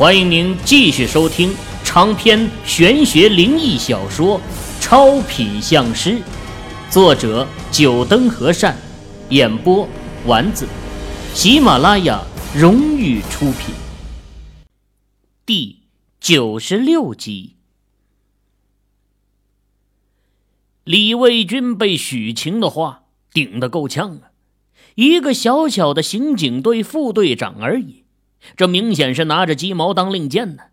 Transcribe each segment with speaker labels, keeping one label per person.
Speaker 1: 欢迎您继续收听长篇玄学灵异小说《超品相师》，作者：九灯和善，演播：丸子，喜马拉雅荣誉出品。第九十六集，李卫军被许晴的话顶得够呛啊！一个小小的刑警队副队长而已。这明显是拿着鸡毛当令箭呢。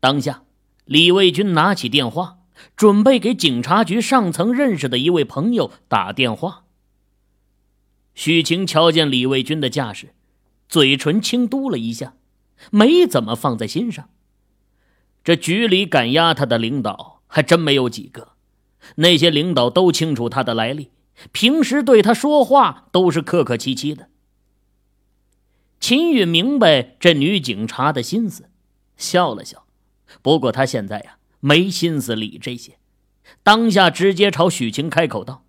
Speaker 1: 当下，李卫军拿起电话，准备给警察局上层认识的一位朋友打电话。许晴瞧见李卫军的架势，嘴唇轻嘟了一下，没怎么放在心上。这局里敢压他的领导还真没有几个，那些领导都清楚他的来历，平时对他说话都是客客气气的。秦宇明白这女警察的心思，笑了笑。不过他现在呀，没心思理这些，当下直接朝许晴开口道：“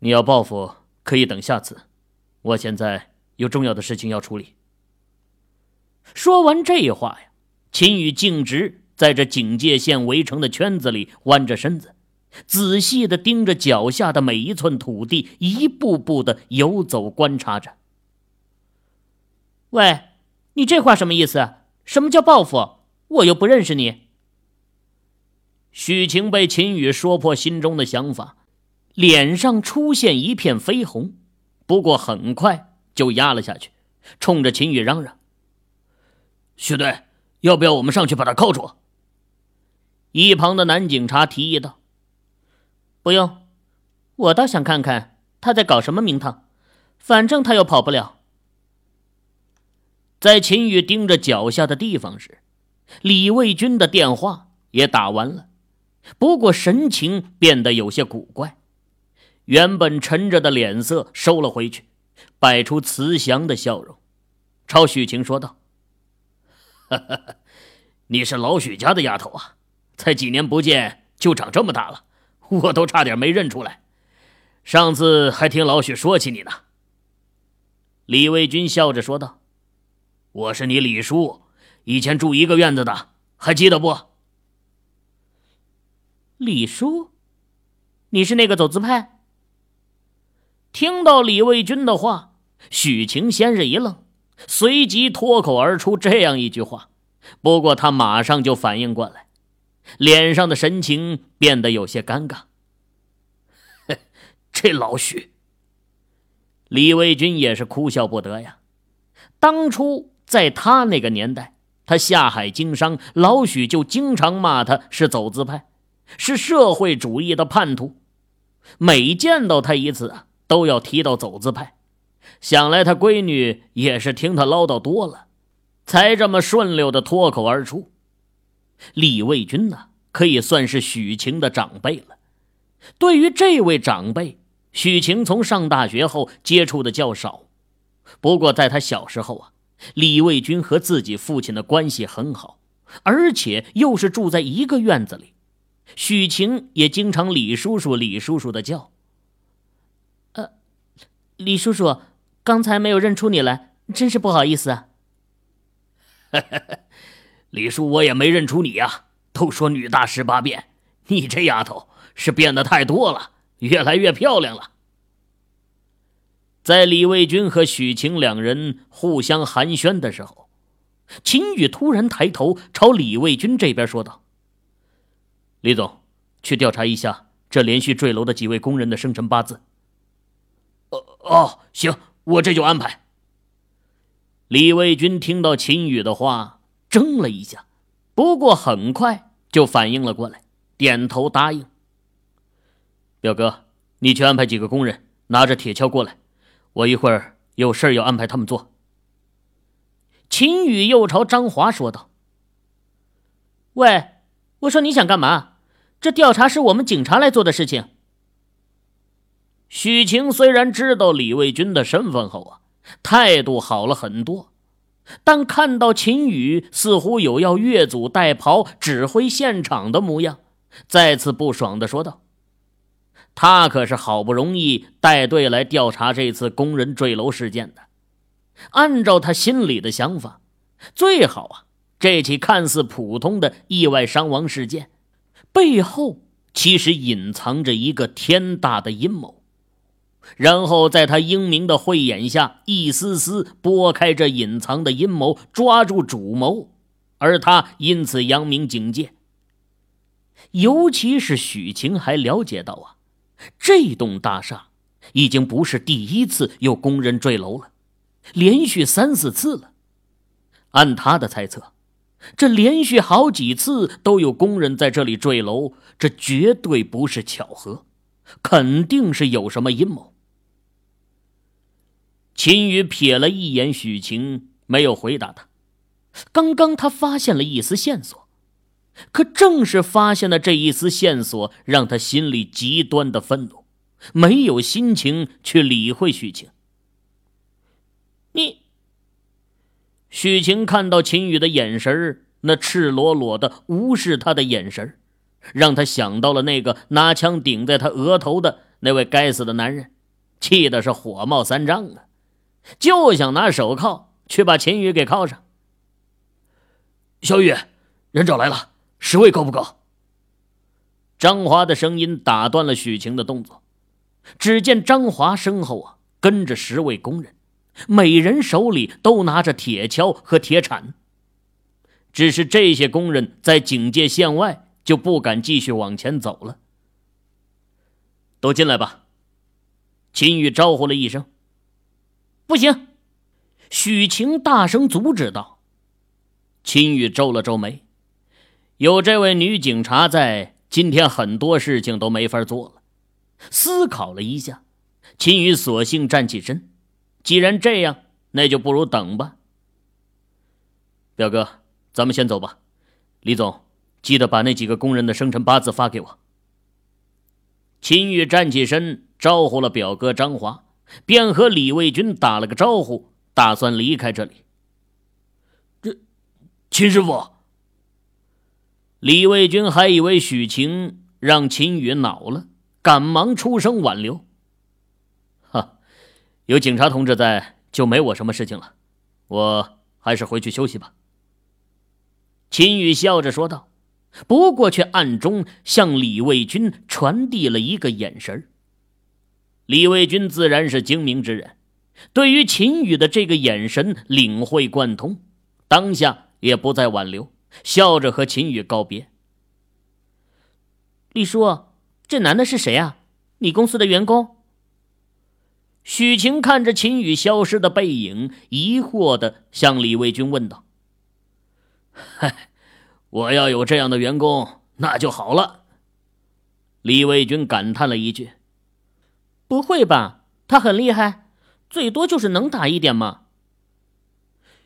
Speaker 1: 你要报复，可以等下次。我现在有重要的事情要处理。”说完这话呀，秦宇径直在这警戒线围成的圈子里弯着身子，仔细的盯着脚下的每一寸土地，一步步的游走观察着。喂，你这话什么意思？什么叫报复？我又不认识你。许晴被秦宇说破心中的想法，脸上出现一片绯红，不过很快就压了下去，冲着秦宇嚷嚷：“许队，要不要我们上去把他铐住？”一旁的男警察提议道：“不用，我倒想看看他在搞什么名堂，反正他又跑不了。”在秦宇盯着脚下的地方时，李卫军的电话也打完了，不过神情变得有些古怪，原本沉着的脸色收了回去，摆出慈祥的笑容，朝许晴说道：“，你是老许家的丫头啊，才几年不见就长这么大了，我都差点没认出来。上次还听老许说起你呢。”李卫军笑着说道。我是你李叔，以前住一个院子的，还记得不？李叔，你是那个走资派？听到李卫军的话，许晴先是一愣，随即脱口而出这样一句话。不过他马上就反应过来，脸上的神情变得有些尴尬。这老许，李卫军也是哭笑不得呀，当初。在他那个年代，他下海经商，老许就经常骂他是走资派，是社会主义的叛徒。每见到他一次啊，都要提到走资派。想来他闺女也是听他唠叨多了，才这么顺溜的脱口而出。李卫军呢，可以算是许晴的长辈了。对于这位长辈，许晴从上大学后接触的较少，不过在他小时候啊。李卫军和自己父亲的关系很好，而且又是住在一个院子里，许晴也经常李叔叔、李叔叔的叫。呃，李叔叔，刚才没有认出你来，真是不好意思啊。李叔，我也没认出你呀。都说女大十八变，你这丫头是变得太多了，越来越漂亮了。在李卫军和许晴两人互相寒暄的时候，秦宇突然抬头朝李卫军这边说道：“李总，去调查一下这连续坠楼的几位工人的生辰八字。”“哦哦，行，我这就安排。”李卫军听到秦宇的话，怔了一下，不过很快就反应了过来，点头答应。“表哥，你去安排几个工人，拿着铁锹过来。”我一会儿有事要安排他们做。秦宇又朝张华说道：“喂，我说你想干嘛？这调查是我们警察来做的事情。”许晴虽然知道李卫军的身份后啊，态度好了很多，但看到秦宇似乎有要越俎代庖、指挥现场的模样，再次不爽的说道。他可是好不容易带队来调查这次工人坠楼事件的，按照他心里的想法，最好啊，这起看似普通的意外伤亡事件，背后其实隐藏着一个天大的阴谋。然后在他英明的慧眼下，一丝丝拨开这隐藏的阴谋，抓住主谋，而他因此扬名警界。尤其是许晴还了解到啊，这栋大厦已经不是第一次有工人坠楼了，连续三四次了。按他的猜测，这连续好几次都有工人在这里坠楼，这绝对不是巧合，肯定是有什么阴谋。秦宇瞥了一眼许晴，没有回答他。刚刚他发现了一丝线索，可正是发现了这一丝线索，让他心里极端的愤怒，没有心情去理会许晴。你，许晴看到秦宇的眼神那赤裸裸的无视他的眼神让他想到了那个拿枪顶在他额头的那位该死的男人，气的是火冒三丈啊！就想拿手铐去把秦宇给铐上。
Speaker 2: 小雨，人找来了，十位够不够？
Speaker 1: 张华的声音打断了许晴的动作。只见张华身后啊，跟着十位工人，每人手里都拿着铁锹和铁铲。只是这些工人在警戒线外，就不敢继续往前走了。都进来吧。秦宇招呼了一声。不行！许晴大声阻止道。秦宇皱了皱眉，有这位女警察在，今天很多事情都没法做了。思考了一下，秦宇索性站起身。既然这样，那就不如等吧。表哥，咱们先走吧。李总，记得把那几个工人的生辰八字发给我。秦宇站起身，招呼了表哥张华。便和李卫军打了个招呼，打算离开这里。
Speaker 2: 这，秦师傅。
Speaker 1: 李卫军还以为许晴让秦宇恼了，赶忙出声挽留。哈，有警察同志在，就没我什么事情了，我还是回去休息吧。秦宇笑着说道，不过却暗中向李卫军传递了一个眼神。李卫军自然是精明之人，对于秦宇的这个眼神领会贯通，当下也不再挽留，笑着和秦宇告别。李叔，这男的是谁啊？你公司的员工？许晴看着秦宇消失的背影，疑惑的向李卫军问道：“
Speaker 2: 嗨，我要有这样的员工，那就好了。”
Speaker 1: 李卫军感叹了一句。
Speaker 3: 不会吧？他很厉害，最多就是能打一点嘛。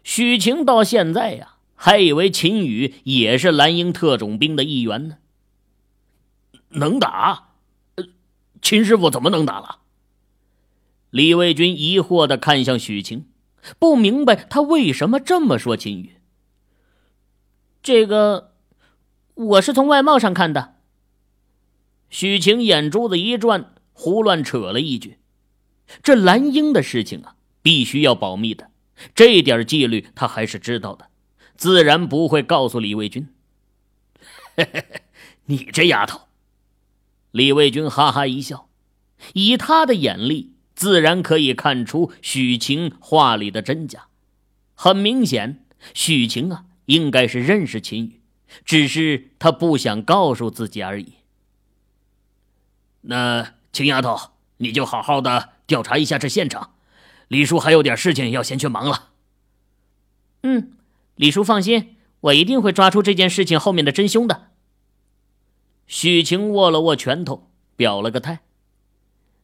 Speaker 1: 许晴到现在呀，还以为秦宇也是蓝鹰特种兵的一员呢。
Speaker 2: 能打？秦师傅怎么能打了？
Speaker 1: 李卫军疑惑的看向许晴，不明白他为什么这么说秦宇。
Speaker 3: 这个，我是从外貌上看的。
Speaker 1: 许晴眼珠子一转。胡乱扯了一句：“这蓝鹰的事情啊，必须要保密的，这点纪律他还是知道的，自然不会告诉李卫军。”
Speaker 2: 你这丫头，
Speaker 1: 李卫军哈哈一笑，以他的眼力，自然可以看出许晴话里的真假。很明显，许晴啊，应该是认识秦宇，只是他不想告诉自己而已。
Speaker 2: 那。秦丫头，你就好好的调查一下这现场。李叔还有点事情要先去忙了。
Speaker 3: 嗯，李叔放心，我一定会抓出这件事情后面的真凶的。
Speaker 1: 许晴握了握拳头，表了个态。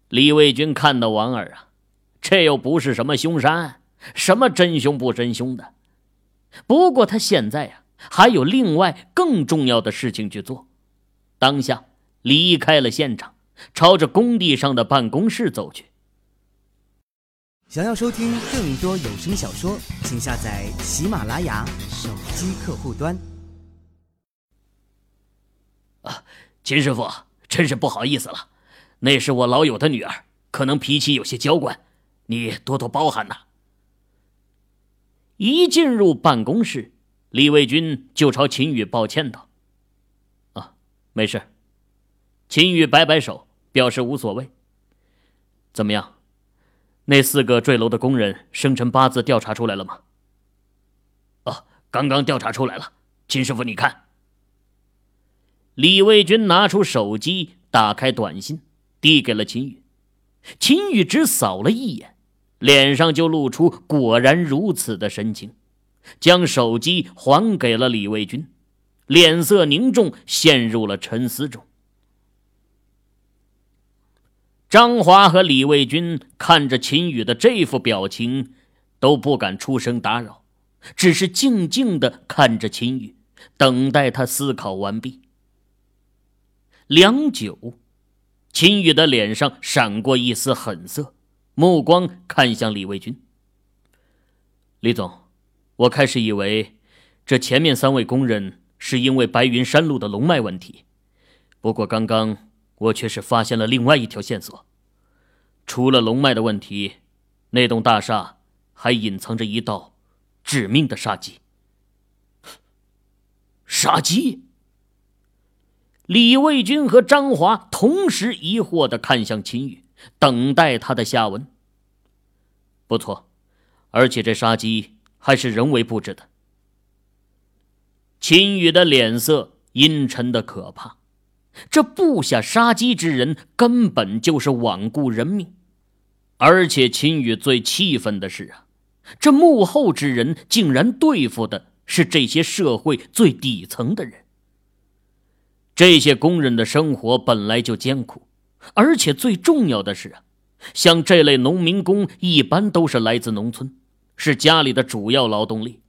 Speaker 1: 李卫军看到王儿啊，这又不是什么凶杀案，什么真凶不真凶的。不过他现在啊，还有另外更重要的事情去做，当下离开了现场。朝着工地上的办公室走去。
Speaker 4: 想要收听更多有声小说，请下载喜马拉雅手机客户端。
Speaker 2: 啊，秦师傅，真是不好意思了，那是我老友的女儿，可能脾气有些娇惯，你多多包涵呐。
Speaker 1: 一进入办公室，李卫军就朝秦宇抱歉道：“啊，没事。”秦宇摆摆手，表示无所谓。怎么样？那四个坠楼的工人生辰八字调查出来了吗？
Speaker 2: 哦，刚刚调查出来了。秦师傅，你看。
Speaker 1: 李卫军拿出手机，打开短信，递给了秦宇。秦宇只扫了一眼，脸上就露出“果然如此”的神情，将手机还给了李卫军，脸色凝重，陷入了沉思中。张华和李卫军看着秦宇的这副表情，都不敢出声打扰，只是静静的看着秦宇，等待他思考完毕。良久，秦宇的脸上闪过一丝狠色，目光看向李卫军。李总，我开始以为这前面三位工人是因为白云山路的龙脉问题，不过刚刚。我却是发现了另外一条线索，除了龙脉的问题，那栋大厦还隐藏着一道致命的杀机。
Speaker 2: 杀机！
Speaker 1: 李卫军和张华同时疑惑的看向秦宇，等待他的下文。不错，而且这杀机还是人为布置的。秦宇的脸色阴沉的可怕。这布下杀机之人根本就是罔顾人命，而且秦宇最气愤的是啊，这幕后之人竟然对付的是这些社会最底层的人。这些工人的生活本来就艰苦，而且最重要的是啊，像这类农民工一般都是来自农村，是家里的主要劳动力，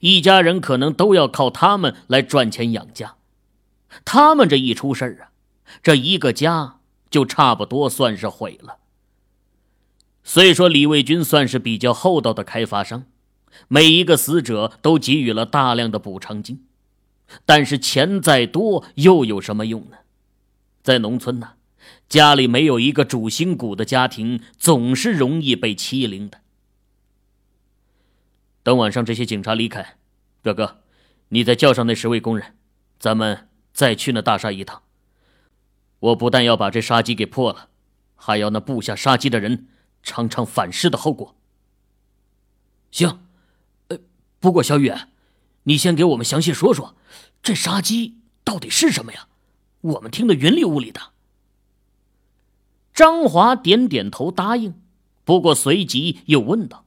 Speaker 1: 一家人可能都要靠他们来赚钱养家。他们这一出事儿啊，这一个家就差不多算是毁了。虽说李卫军算是比较厚道的开发商，每一个死者都给予了大量的补偿金，但是钱再多又有什么用呢？在农村呢，家里没有一个主心骨的家庭，总是容易被欺凌的。等晚上这些警察离开，表哥，你再叫上那十位工人，咱们。再去那大厦一趟，我不但要把这杀机给破了，还要那布下杀机的人尝尝反噬的后果。
Speaker 2: 行，呃，不过小雨，你先给我们详细说说，这杀机到底是什么呀？我们听得云里雾里的。
Speaker 1: 张华点点头答应，不过随即又问道：“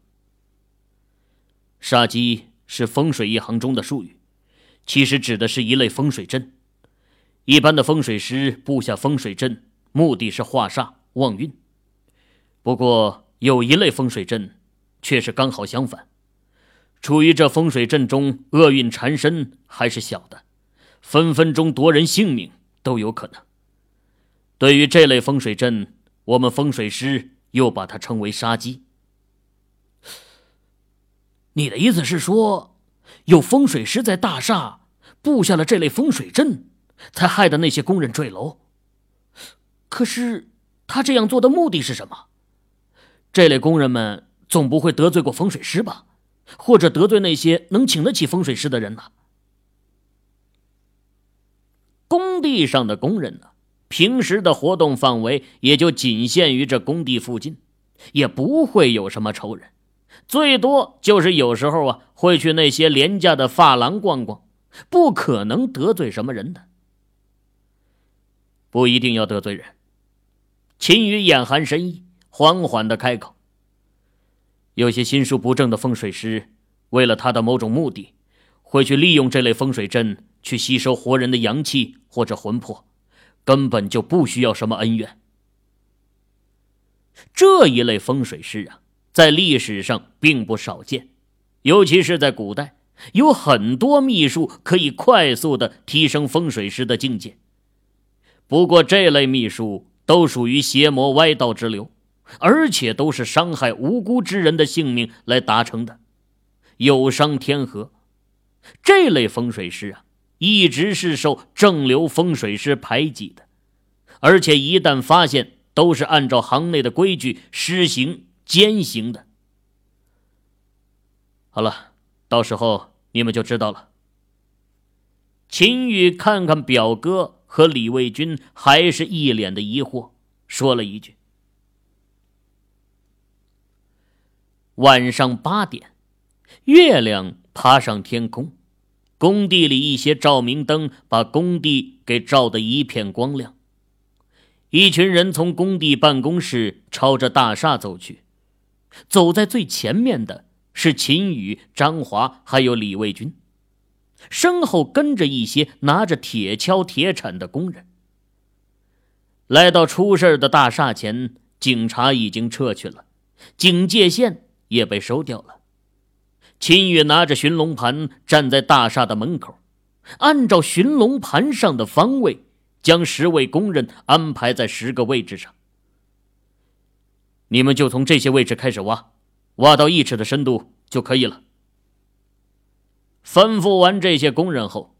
Speaker 1: 杀机是风水一行中的术语，其实指的是一类风水阵。”一般的风水师布下风水阵，目的是化煞旺运。不过有一类风水阵，却是刚好相反。处于这风水阵中，厄运缠身还是小的，分分钟夺人性命都有可能。对于这类风水阵，我们风水师又把它称为杀机。
Speaker 2: 你的意思是说，有风水师在大厦布下了这类风水阵？才害得那些工人坠楼。可是他这样做的目的是什么？这类工人们总不会得罪过风水师吧？或者得罪那些能请得起风水师的人呢？
Speaker 1: 工地上的工人呢，平时的活动范围也就仅限于这工地附近，也不会有什么仇人，最多就是有时候啊会去那些廉价的发廊逛逛，不可能得罪什么人的。不一定要得罪人。秦宇眼含深意，缓缓的开口：“有些心术不正的风水师，为了他的某种目的，会去利用这类风水阵去吸收活人的阳气或者魂魄，根本就不需要什么恩怨。这一类风水师啊，在历史上并不少见，尤其是在古代，有很多秘术可以快速的提升风水师的境界。”不过，这类秘术都属于邪魔歪道之流，而且都是伤害无辜之人的性命来达成的，有伤天和。这类风水师啊，一直是受正流风水师排挤的，而且一旦发现，都是按照行内的规矩施行监刑的。好了，到时候你们就知道了。秦宇看看表哥和李卫军，还是一脸的疑惑，说了一句：“晚上八点，月亮爬上天空，工地里一些照明灯把工地给照得一片光亮。一群人从工地办公室朝着大厦走去，走在最前面的是秦宇、张华还有李卫军。”身后跟着一些拿着铁锹、铁铲的工人。来到出事的大厦前，警察已经撤去了，警戒线也被收掉了。秦宇拿着寻龙盘站在大厦的门口，按照寻龙盘上的方位，将十位工人安排在十个位置上。你们就从这些位置开始挖，挖到一尺的深度就可以了。吩咐完这些工人后，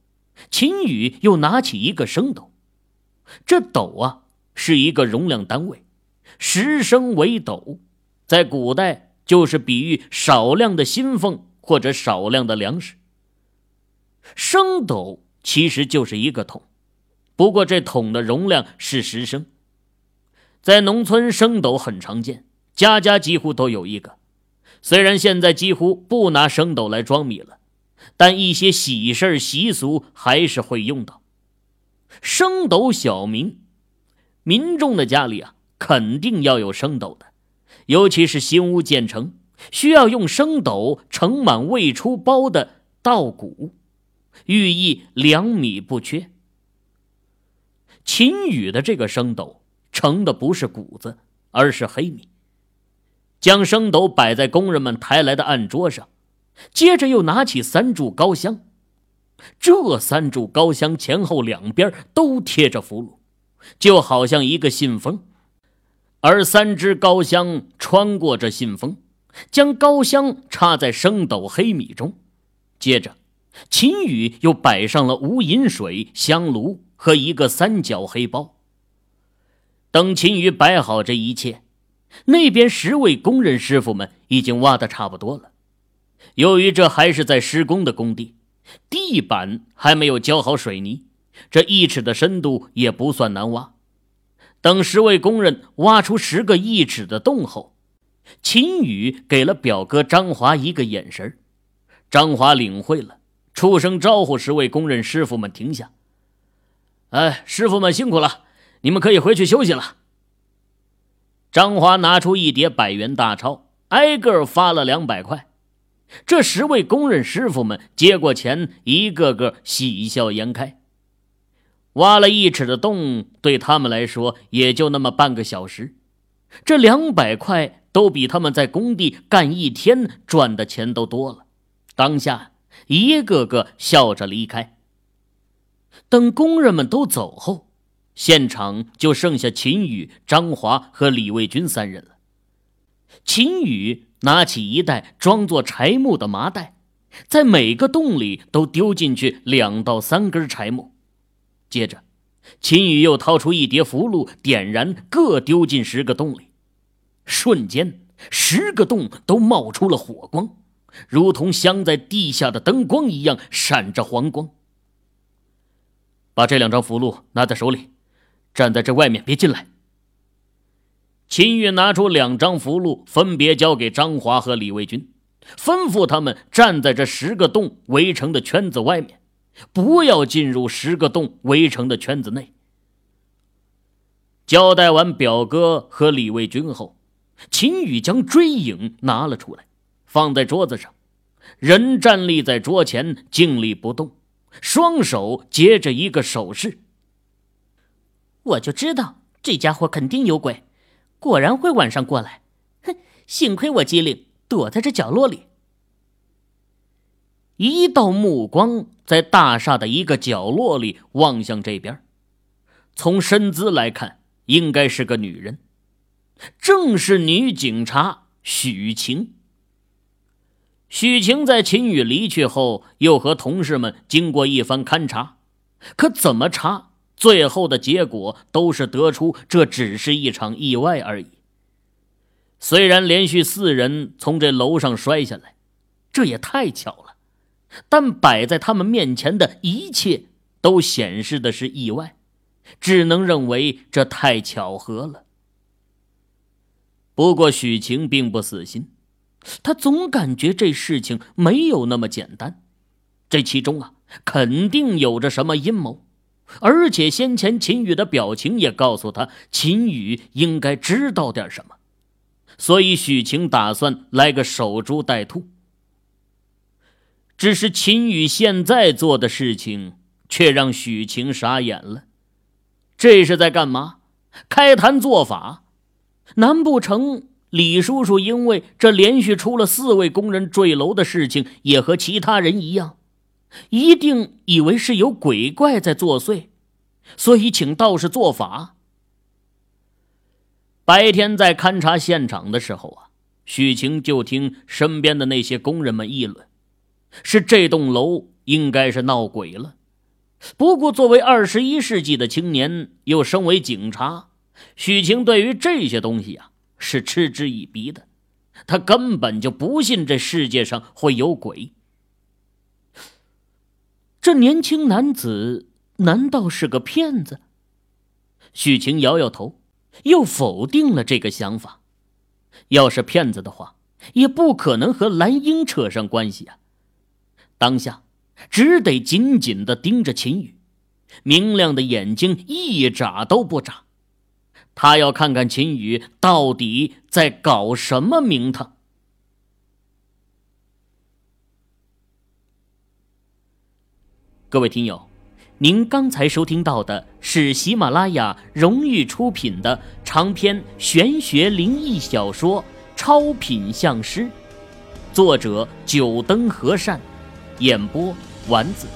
Speaker 1: 秦宇又拿起一个升斗。这斗啊，是一个容量单位，十升为斗，在古代就是比喻少量的薪俸或者少量的粮食。升斗其实就是一个桶，不过这桶的容量是十升。在农村，升斗很常见，家家几乎都有一个。虽然现在几乎不拿升斗来装米了。但一些喜事习俗还是会用到升斗。小民民众的家里啊，肯定要有升斗的，尤其是新屋建成，需要用升斗盛满未出包的稻谷，寓意粮米不缺。秦宇的这个升斗盛的不是谷子，而是黑米。将升斗摆在工人们抬来的案桌上。接着又拿起三柱高香，这三柱高香前后两边都贴着符箓，就好像一个信封。而三支高香穿过这信封，将高香插在升斗黑米中。接着，秦宇又摆上了无饮水、香炉和一个三角黑包。等秦宇摆好这一切，那边十位工人师傅们已经挖的差不多了。由于这还是在施工的工地，地板还没有浇好水泥，这一尺的深度也不算难挖。等十位工人挖出十个一尺的洞后，秦宇给了表哥张华一个眼神张华领会了，出声招呼十位工人师傅们停下。哎，师傅们辛苦了，你们可以回去休息了。张华拿出一叠百元大钞，挨个发了两百块。这十位工人师傅们接过钱，一个个喜笑颜开。挖了一尺的洞，对他们来说也就那么半个小时，这两百块都比他们在工地干一天赚的钱都多了。当下，一个个笑着离开。等工人们都走后，现场就剩下秦宇、张华和李卫军三人了。秦宇。拿起一袋装作柴木的麻袋，在每个洞里都丢进去两到三根柴木。接着，秦宇又掏出一叠符箓，点燃，各丢进十个洞里。瞬间，十个洞都冒出了火光，如同镶在地下的灯光一样，闪着黄光。把这两张符箓拿在手里，站在这外面，别进来。秦玉拿出两张符箓，分别交给张华和李卫军，吩咐他们站在这十个洞围成的圈子外面，不要进入十个洞围成的圈子内。交代完表哥和李卫军后，秦宇将追影拿了出来，放在桌子上，人站立在桌前，静立不动，双手结着一个手势。
Speaker 3: 我就知道这家伙肯定有鬼。果然会晚上过来，哼！幸亏我机灵，躲在这角落里。
Speaker 1: 一道目光在大厦的一个角落里望向这边，从身姿来看，应该是个女人，正是女警察许晴。许晴在秦宇离去后，又和同事们经过一番勘查，可怎么查？最后的结果都是得出这只是一场意外而已。虽然连续四人从这楼上摔下来，这也太巧了。但摆在他们面前的一切都显示的是意外，只能认为这太巧合了。不过许晴并不死心，他总感觉这事情没有那么简单，这其中啊肯定有着什么阴谋，而且先前秦宇的表情也告诉他，秦宇应该知道点什么，所以许晴打算来个守株待兔。只是秦宇现在做的事情，却让许晴傻眼了。这是在干嘛？开坛做法？难不成李叔叔因为这连续出了四位工人坠楼的事情，也和其他人一样，一定以为是有鬼怪在作祟，所以请道士做法？白天在勘察现场的时候啊，许晴就听身边的那些工人们议论。是这栋楼应该是闹鬼了，不过作为二十一世纪的青年，又身为警察，许晴对于这些东西啊是嗤之以鼻的，他根本就不信这世界上会有鬼。这年轻男子难道是个骗子？许晴摇摇头，又否定了这个想法。要是骗子的话，也不可能和蓝英扯上关系啊。当下，只得紧紧的盯着秦宇，明亮的眼睛一眨都不眨。他要看看秦宇到底在搞什么名堂。各位听友，您刚才收听到的是喜马拉雅荣誉出品的长篇玄学灵异小说《超品相师》，作者九灯和善。演播丸子，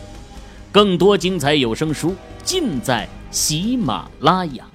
Speaker 1: 更多精彩有声书尽在喜马拉雅。